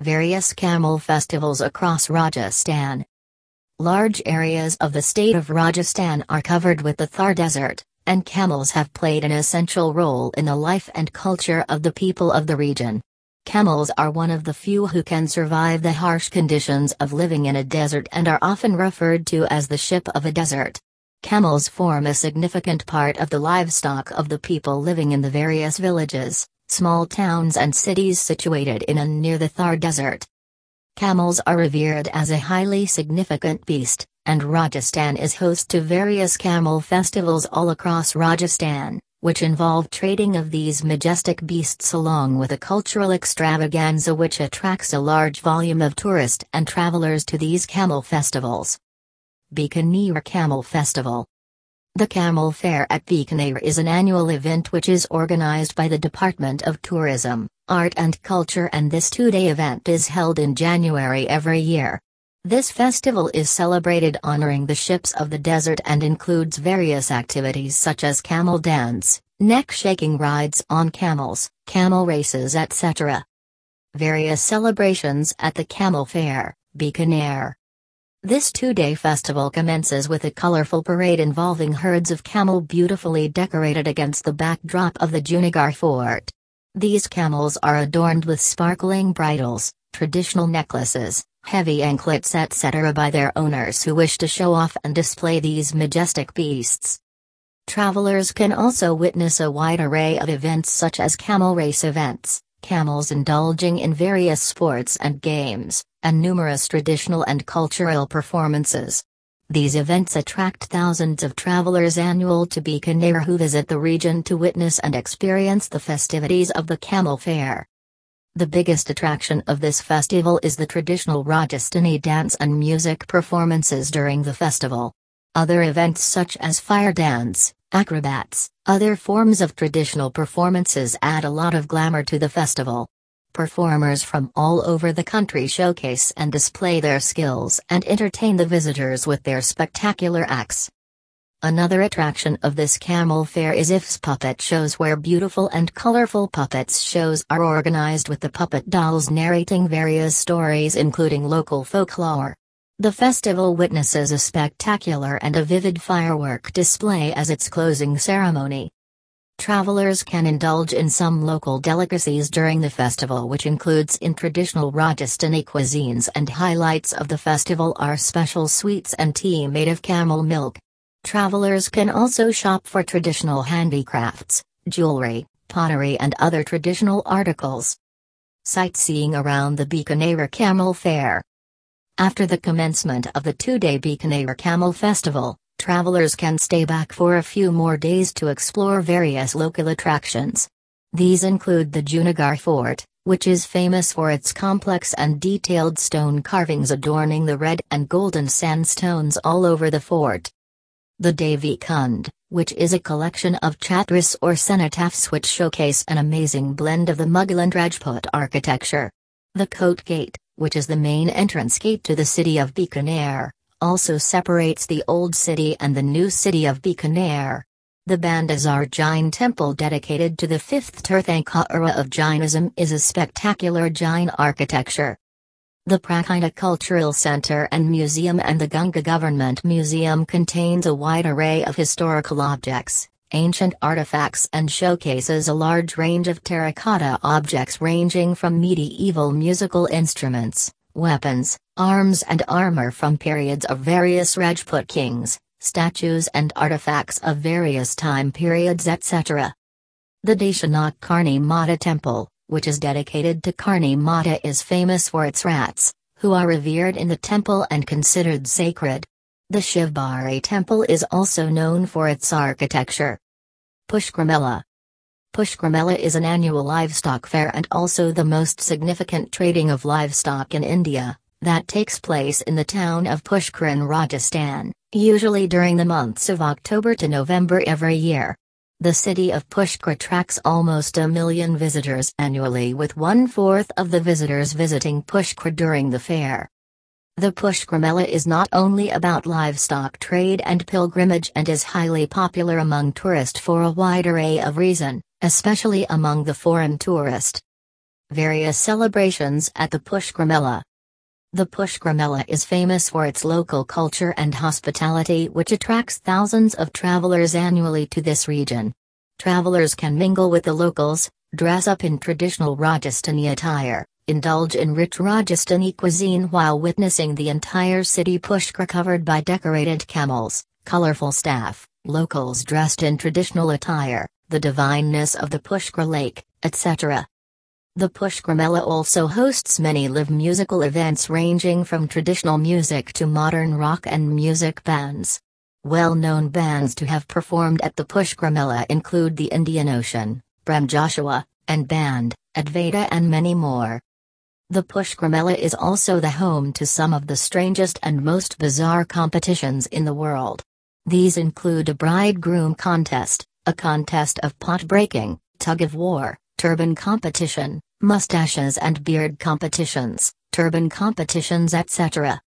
Various camel festivals across Rajasthan. Large areas of the state of Rajasthan are covered with the Thar Desert, and camels have played an essential role in the life and culture of the people of the region. Camels are one of the few who can survive the harsh conditions of living in a desert and are often referred to as the ship of a desert. Camels form a significant part of the livestock of the people living in the various villages, small towns and cities situated in and near the Thar Desert. Camels are revered as a highly significant beast, and Rajasthan is host to various camel festivals all across Rajasthan, which involve trading of these majestic beasts along with a cultural extravaganza which attracts a large volume of tourists and travelers to these camel festivals. Bikaner Camel Festival the Camel Fair at Bikaner is an annual event which is organized by the Department of Tourism, Art and Culture and this two-day event is held in January every year. This festival is celebrated honoring the ships of the desert and includes various activities such as camel dance, neck-shaking rides on camels, camel races etc. Various celebrations at the Camel Fair, Bikaner this two-day festival commences with a colorful parade involving herds of camel beautifully decorated against the backdrop of the Junagarh fort. These camels are adorned with sparkling bridles, traditional necklaces, heavy anklets etc. by their owners who wish to show off and display these majestic beasts. Travelers can also witness a wide array of events such as camel race events, camels indulging in various sports and games, and numerous traditional and cultural performances. These events attract thousands of travelers annual to Bikaner who visit the region to witness and experience the festivities of the Camel Fair. The biggest attraction of this festival is the traditional Rajasthani dance and music performances during the festival. Other events such as fire dance, acrobats, other forms of traditional performances add a lot of glamour to the festival. Performers from all over the country showcase and display their skills and entertain the visitors with their spectacular acts. Another attraction of this camel fair is IF's puppet shows where beautiful and colorful puppets shows are organized with the puppet dolls narrating various stories including local folklore. The festival witnesses a spectacular and a vivid firework display as its closing ceremony. Travelers can indulge in some local delicacies during the festival which includes in traditional Rajasthani cuisines and highlights of the festival are special sweets and tea made of camel milk. Travelers can also shop for traditional handicrafts, jewelry, pottery and other traditional articles. Sightseeing around the Bikaner Camel Fair after the commencement of the two-day Bikaner Camel Festival, travelers can stay back for a few more days to explore various local attractions. These include the Junagarh Fort, which is famous for its complex and detailed stone carvings adorning the red and golden sandstones all over the fort. The Devi Kund, which is a collection of chatris or cenotaphs which showcase an amazing blend of the Mughal and Rajput architecture. The Kote Gate, which is the main entrance gate to the city of Bikaner, also separates the old city and the new city of Bikaner. The Bhandasar Jain temple dedicated to the 5th Tirthankara of Jainism is a spectacular Jain architecture. The Prachina Cultural Center and Museum and the Ganga Government Museum contains a wide array of historical objects, ancient artifacts and showcases a large range of terracotta objects ranging from medieval musical instruments, weapons, arms and armor from periods of various Rajput kings, statues and artifacts of various time periods etc. The Deshnoke Karni Mata Temple, which is dedicated to Karni Mata is famous for its rats, who are revered in the temple and considered sacred. The Shivbari temple is also known for its architecture. Pushkar Mela Pushkar is an annual livestock fair and also the most significant trading of livestock in India, that takes place in the town of Pushkar in Rajasthan, usually during the months of October to November every year. The city of Pushkar attracts almost a million visitors annually with one-fourth of the visitors visiting Pushkar during the fair. The Pushkar Mela is not only about livestock trade and pilgrimage and is highly popular among tourists for a wide array of reason, especially among the foreign tourist. Various celebrations at the Pushkar Mela. The Pushkar Mela is famous for its local culture and hospitality which attracts thousands of travelers annually to this region. Travelers can mingle with the locals, dress up in traditional Rajasthani attire, indulge in rich Rajasthani cuisine while witnessing the entire city Pushkar covered by decorated camels, colorful staff, locals dressed in traditional attire, the divineness of the Pushkar lake, etc. The Pushkar Mela also hosts many live musical events ranging from traditional music to modern rock and music bands. Well-known bands to have performed at the Pushkar Mela include the Indian Ocean, Brem Joshua, and Band, Advaita and many more. The Pushkar Mela is also the home to some of the strangest and most bizarre competitions in the world. These include a bride-groom contest, a contest of pot breaking, tug of war, turban competition, mustaches and beard competitions, turban competitions etc.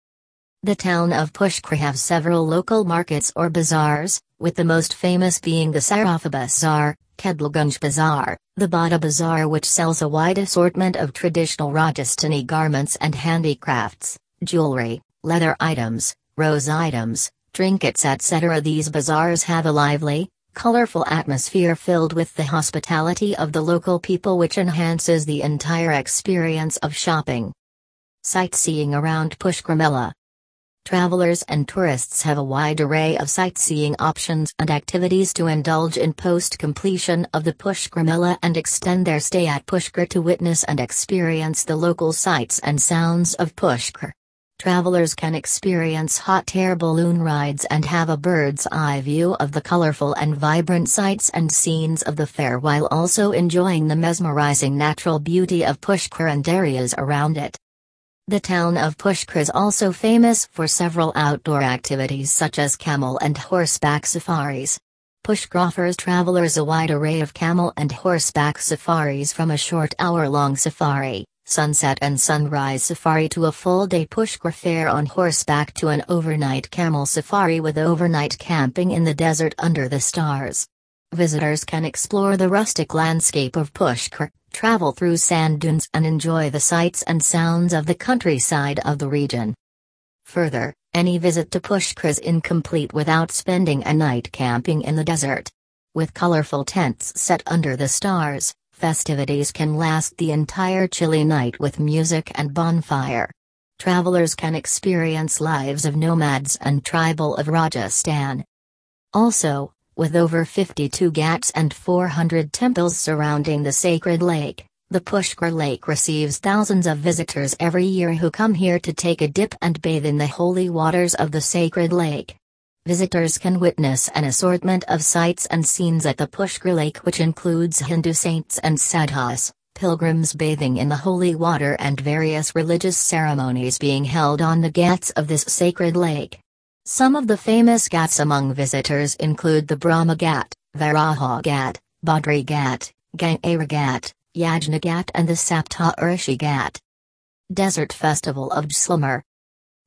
The town of Pushkar have several local markets or bazaars, with the most famous being the Sarafa Bazaar, Kedalganj Bazaar, the Bada Bazaar which sells a wide assortment of traditional Rajasthani garments and handicrafts, jewelry, leather items, rose items, trinkets etc. These bazaars have a lively, colorful atmosphere filled with the hospitality of the local people which enhances the entire experience of shopping. Sightseeing around Pushkar Mela Travelers and tourists have a wide array of sightseeing options and activities to indulge in post-completion of the Pushkar Mela and extend their stay at Pushkar to witness and experience the local sights and sounds of Pushkar. Travelers can experience hot air balloon rides and have a bird's eye view of the colorful and vibrant sights and scenes of the fair while also enjoying the mesmerizing natural beauty of Pushkar and areas around it. The town of Pushkar is also famous for several outdoor activities such as camel and horseback safaris. Pushkar offers travelers a wide array of camel and horseback safaris from a short hour-long safari, sunset and sunrise safari to a full-day Pushkar fair on horseback to an overnight camel safari with overnight camping in the desert under the stars. Visitors can explore the rustic landscape of Pushkar, travel through sand dunes and enjoy the sights and sounds of the countryside of the region. Further, any visit to Pushkar is incomplete without spending a night camping in the desert. With colorful tents set under the stars, Festivities can last the entire chilly night with music and bonfire. Travelers can experience lives of nomads and tribal of Rajasthan. Also, with over 52 ghats and 400 temples surrounding the sacred lake, the Pushkar Lake receives thousands of visitors every year who come here to take a dip and bathe in the holy waters of the sacred lake. Visitors can witness an assortment of sights and scenes at the Pushkar Lake which includes Hindu saints and sadhus, pilgrims bathing in the holy water and various religious ceremonies being held on the ghats of this sacred lake. Some of the famous ghats among visitors include the Brahma Ghat, Varaha Ghat, Badri Ghat, Gangaur Ghat, Yajna Ghat and the Sapta Rishi Ghat. Desert Festival of Jaisalmer.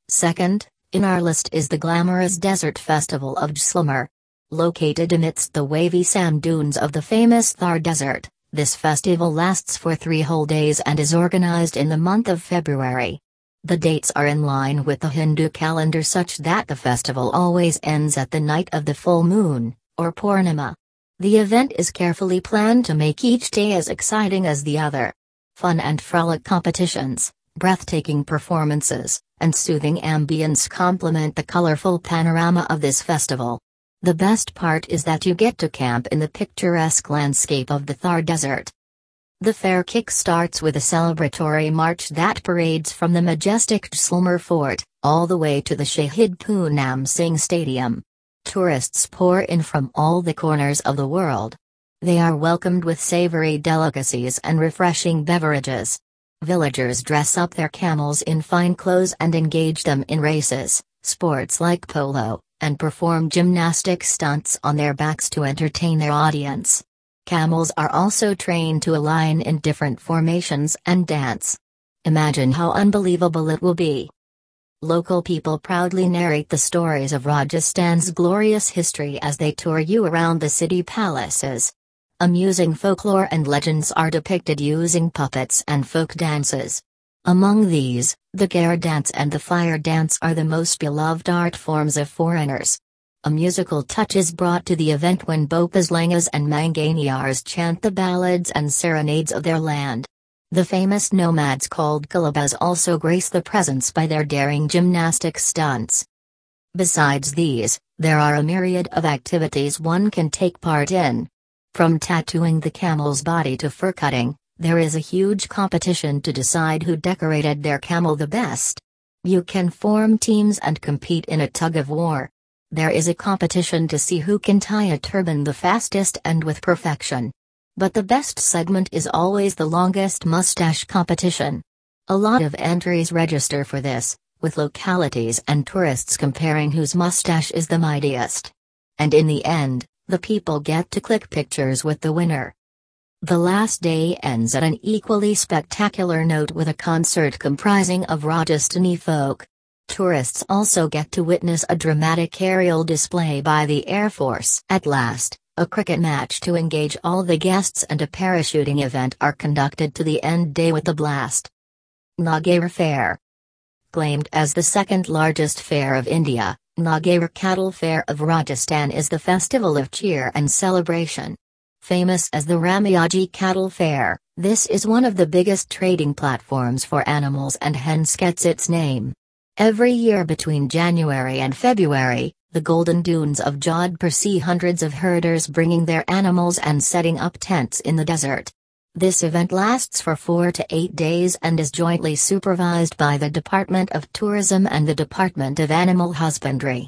Second, in our list is the glamorous desert festival of Jaisalmer. Located amidst the wavy sand dunes of the famous Thar Desert, this festival lasts for three whole days and is organized in the month of February. The dates are in line with the Hindu calendar such that the festival always ends at the night of the full moon, or Purnima. The event is carefully planned to make each day as exciting as the other. Fun and frolic competitions, breathtaking performances, and soothing ambience complement the colorful panorama of this festival. The best part is that you get to camp in the picturesque landscape of the Thar Desert. The fair kick starts with a celebratory march that parades from the majestic Jaisalmer Fort, all the way to the Shahid Poonam Singh Stadium. Tourists pour in from all the corners of the world. They are welcomed with savory delicacies and refreshing beverages. Villagers dress up their camels in fine clothes and engage them in races, sports like polo, and perform gymnastic stunts on their backs to entertain their audience. Camels are also trained to align in different formations and dance. Imagine how unbelievable it will be. Local people proudly narrate the stories of Rajasthan's glorious history as they tour you around the city palaces. Amusing folklore and legends are depicted using puppets and folk dances. Among these, the Gair dance and the fire dance are the most beloved art forms of foreigners. A musical touch is brought to the event when Bhopas Langas and Manganiars chant the ballads and serenades of their land. The famous nomads called Kalabas also grace the presence by their daring gymnastic stunts. Besides these, there are a myriad of activities one can take part in. From tattooing the camel's body to fur cutting, there is a huge competition to decide who decorated their camel the best. You can form teams and compete in a tug of war. There is a competition to see who can tie a turban the fastest and with perfection. But the best segment is always the longest mustache competition. A lot of entries register for this, with localities and tourists comparing whose mustache is the mightiest. And in the end, the people get to click pictures with the winner. The last day ends at an equally spectacular note with a concert comprising of Rajasthani folk, Tourists also get to witness a dramatic aerial display by the Air Force. At last, a cricket match to engage all the guests and a parachuting event are conducted to the end day with the blast. Nagaur Fair Claimed as the second largest fair of India, Nagaur Cattle Fair of Rajasthan is the festival of cheer and celebration. Famous as the Ramdevji Cattle Fair, this is one of the biggest trading platforms for animals and hence gets its name. Every year between January and February, the Golden Dunes of Jodhpur see hundreds of herders bringing their animals and setting up tents in the desert. This event lasts for four to eight days and is jointly supervised by the Department of Tourism and the Department of Animal Husbandry.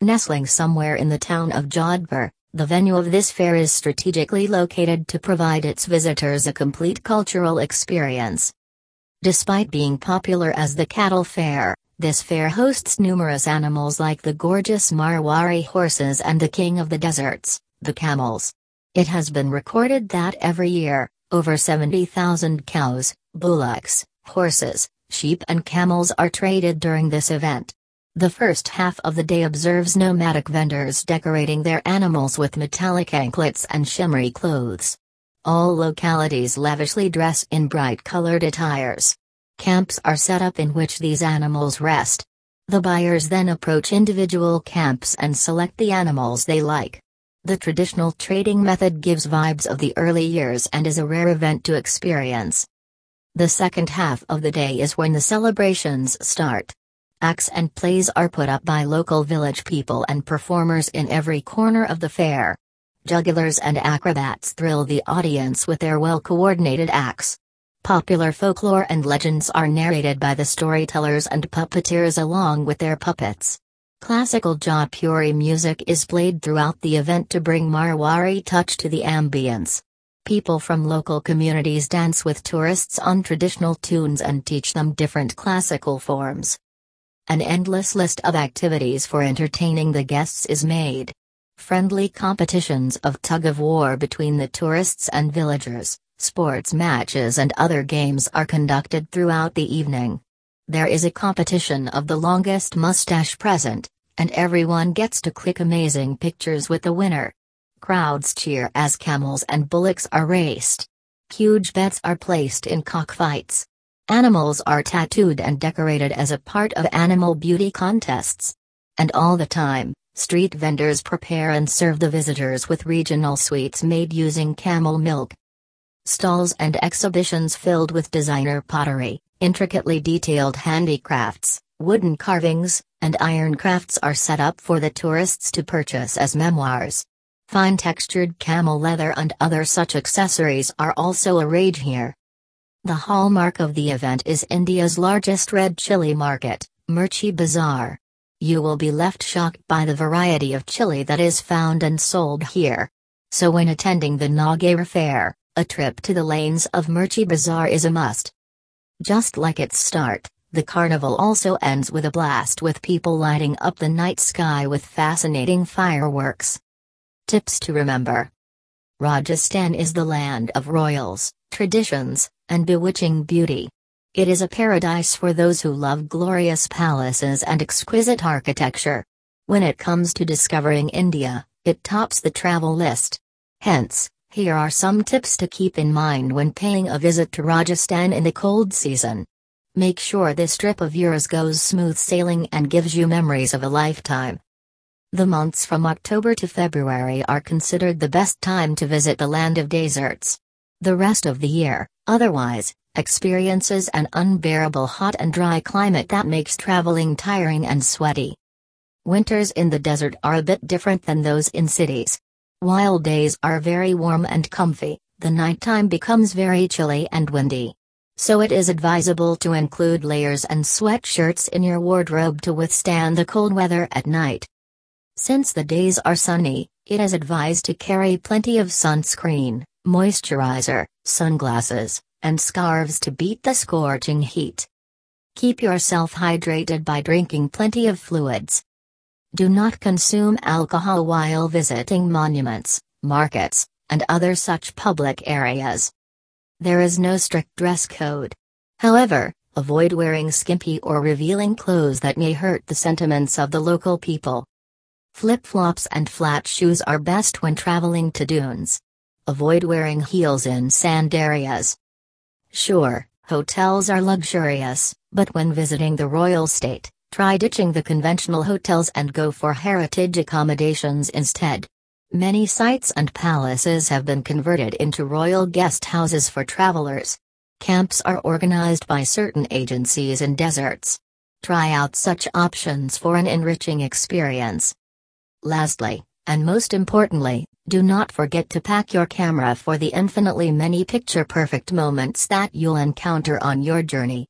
Nestling somewhere in the town of Jodhpur, the venue of this fair is strategically located to provide its visitors a complete cultural experience. Despite being popular as the cattle fair, this fair hosts numerous animals like the gorgeous Marwari horses and the king of the deserts, the camels. It has been recorded that every year, over 70,000 cows, bullocks, horses, sheep and camels are traded during this event. The first half of the day observes nomadic vendors decorating their animals with metallic anklets and shimmery clothes. All localities lavishly dress in bright colored attires. Camps are set up in which these animals rest. The buyers then approach individual camps and select the animals they like. The traditional trading method gives vibes of the early years and is a rare event to experience. The second half of the day is when the celebrations start. Acts and plays are put up by local village people and performers in every corner of the fair. Jugglers and acrobats thrill the audience with their well coordinated acts. Popular folklore and legends are narrated by the storytellers and puppeteers along with their puppets. Classical Jaipuri music is played throughout the event to bring Marwari touch to the ambience. People from local communities dance with tourists on traditional tunes and teach them different classical forms. An endless list of activities for entertaining the guests is made. Friendly competitions of tug of war between the tourists and villagers, Sports matches and other games are conducted throughout the evening. There is a competition of the longest mustache present, and everyone gets to click amazing pictures with the winner. Crowds cheer as camels and bullocks are raced. Huge bets are placed in cockfights. Animals are tattooed and decorated as a part of animal beauty contests. And all the time, street vendors prepare and serve the visitors with regional sweets made using camel milk, stalls and exhibitions filled with designer pottery, intricately detailed handicrafts, wooden carvings, and iron crafts are set up for the tourists to purchase as memoirs. Fine textured camel leather and other such accessories are also a rage here. The hallmark of the event is India's largest red chili market, Mirchi Bazaar. You will be left shocked by the variety of chili that is found and sold here. So when attending the Nagaur fair, a trip to the lanes of Mirchi Bazaar is a must. Just like its start, the carnival also ends with a blast with people lighting up the night sky with fascinating fireworks. Tips to remember Rajasthan is the land of royals, traditions, and bewitching beauty. It is a paradise for those who love glorious palaces and exquisite architecture. When it comes to discovering India, it tops the travel list. Hence, Here are some tips to keep in mind when paying a visit to Rajasthan in the cold season. Make sure this trip of yours goes smooth sailing and gives you memories of a lifetime. The months from October to February are considered the best time to visit the land of deserts. The rest of the year, otherwise, experiences an unbearable hot and dry climate that makes traveling tiring and sweaty. Winters in the desert are a bit different than those in cities. While days are very warm and comfy, the nighttime becomes very chilly and windy. So it is advisable to include layers and sweatshirts in your wardrobe to withstand the cold weather at night. Since the days are sunny, it is advised to carry plenty of sunscreen, moisturizer, sunglasses, and scarves to beat the scorching heat. Keep yourself hydrated by drinking plenty of fluids. Do not consume alcohol while visiting monuments, markets, and other such public areas. There is no strict dress code. However, avoid wearing skimpy or revealing clothes that may hurt the sentiments of the local people. Flip-flops and flat shoes are best when traveling to dunes. Avoid wearing heels in sand areas. Sure, hotels are luxurious, but when visiting the royal state, try ditching the conventional hotels and go for heritage accommodations instead. Many sites and palaces have been converted into royal guest houses for travelers. Camps are organized by certain agencies in deserts. Try out such options for an enriching experience. Lastly, and most importantly, do not forget to pack your camera for the infinitely many picture perfect moments that you'll encounter on your journey.